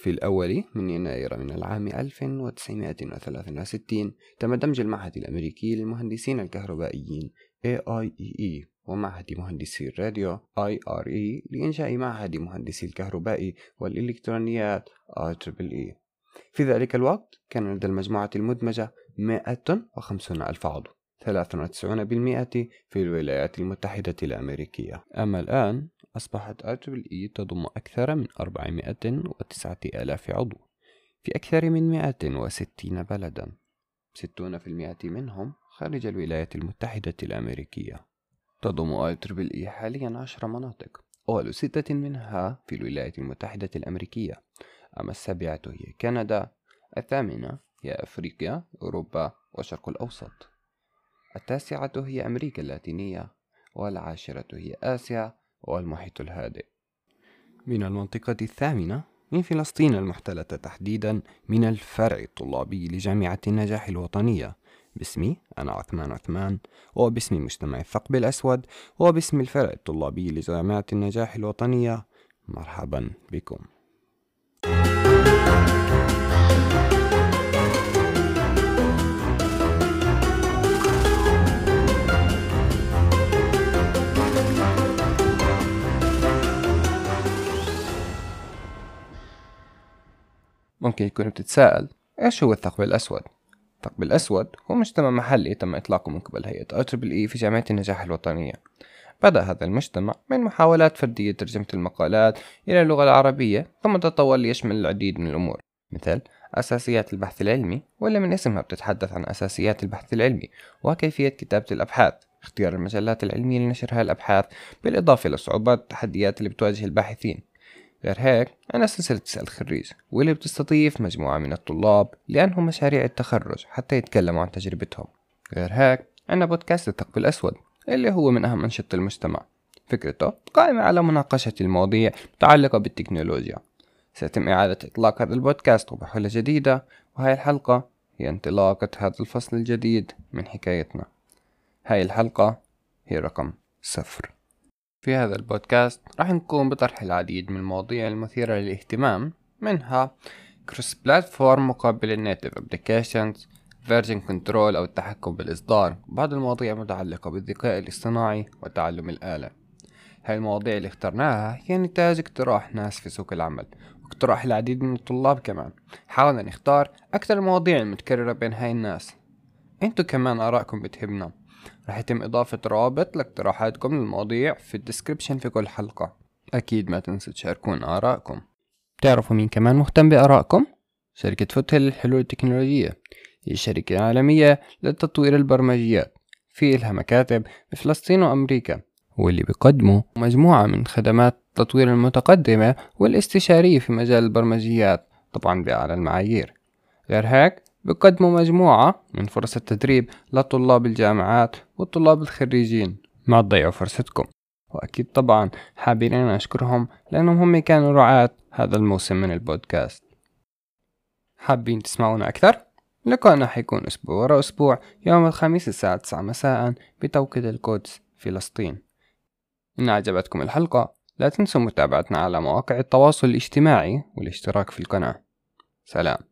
في الأول من يناير من العام 1963 تم دمج المعهد الأمريكي للمهندسين الكهربائيين AIEE ومعهد مهندسي الراديو IRE لإنشاء معهد مهندسي الكهرباء والإلكترونيات IEEE في ذلك الوقت كان لدى المجموعة المدمجة 150 ألف عضو 93% في الولايات المتحدة الأمريكية. أما الآن أصبحت IEEE تضم أكثر من 409 آلاف عضو في أكثر من 160 بلدا. 60% منهم خارج الولايات المتحدة الأمريكية. تضم IEEE حاليا عشر مناطق أول ستة منها في الولايات المتحدة الأمريكية. أما السابعة هي كندا الثامنة هي أفريقيا أوروبا والشرق الأوسط. التاسعة هي أمريكا اللاتينية والعاشرة هي آسيا والمحيط الهادئ. من المنطقة الثامنة من فلسطين المحتلة تحديدا من الفرع الطلابي لجامعة النجاح الوطنية. باسمي أنا عثمان عثمان وباسم مجتمع الثقب الأسود وباسم الفرع الطلابي لجامعة النجاح الوطنية. مرحبا بكم. ممكن يكون بتتساءل إيش هو الثقب الأسود؟ الثقب الأسود هو مجتمع محلي تم إطلاقه من قبل هيئة IEEE في جامعة النجاح الوطنية بدأ هذا المجتمع من محاولات فردية ترجمة المقالات إلى اللغة العربية ثم تطور ليشمل العديد من الأمور مثل أساسيات البحث العلمي واللي من اسمها بتتحدث عن أساسيات البحث العلمي وكيفية كتابة الأبحاث اختيار المجلات العلمية لنشر هذه الأبحاث بالإضافة إلى الصعوبات والتحديات اللي بتواجه الباحثين غير هيك أنا سلسلة تسأل الخريج واللي بتستضيف مجموعة من الطلاب لأنهم مشاريع التخرج حتى يتكلموا عن تجربتهم. غير هيك عنا بودكاست الثقب الأسود اللي هو من أهم أنشطة المجتمع. فكرته قائمة على مناقشة المواضيع المتعلقة بالتكنولوجيا. سيتم إعادة إطلاق هذا البودكاست وبحلة جديدة وهاي الحلقة هي انطلاقة هذا الفصل الجديد من حكايتنا. هاي الحلقة هي رقم صفر. في هذا البودكاست راح نقوم بطرح العديد من المواضيع المثيرة للاهتمام منها cross platform مقابل ال native applications version control أو التحكم بالإصدار. وبعض المواضيع المتعلقة بالذكاء الاصطناعي وتعلم الآلة. هاي المواضيع اللي اخترناها هي نتاج اقتراح ناس في سوق العمل واقتراح العديد من الطلاب كمان. حاولنا نختار أكثر المواضيع المتكررة بين هاي الناس. انتو كمان آرائكم بتهمنا. رح يتم إضافة روابط لاقتراحاتكم للمواضيع في الديسكريبشن في كل حلقة. أكيد ما تنسوا تشاركونا آراءكم تعرفوا مين كمان مهتم بآرائكم؟ شركة فوتهل للحلول التكنولوجية. هي شركة عالمية لتطوير البرمجيات. في إلها مكاتب بفلسطين وأمريكا واللي بيقدموا مجموعة من خدمات التطوير المتقدمة والاستشارية في مجال البرمجيات طبعا بأعلى المعايير. غير هيك بقدموا مجموعة من فرص التدريب لطلاب الجامعات والطلاب الخريجين. ما تضيعوا فرصتكم. وأكيد طبعا حابين أن أشكرهم لأنهم هم كانوا رعاة هذا الموسم من البودكاست. حابين تسمعونا أكثر؟ لقاءنا حيكون أسبوع ورا أسبوع يوم الخميس الساعة 9 مساء بتوقيت القدس فلسطين. إن أعجبتكم الحلقة لا تنسوا متابعتنا على مواقع التواصل الاجتماعي والاشتراك في القناة. سلام.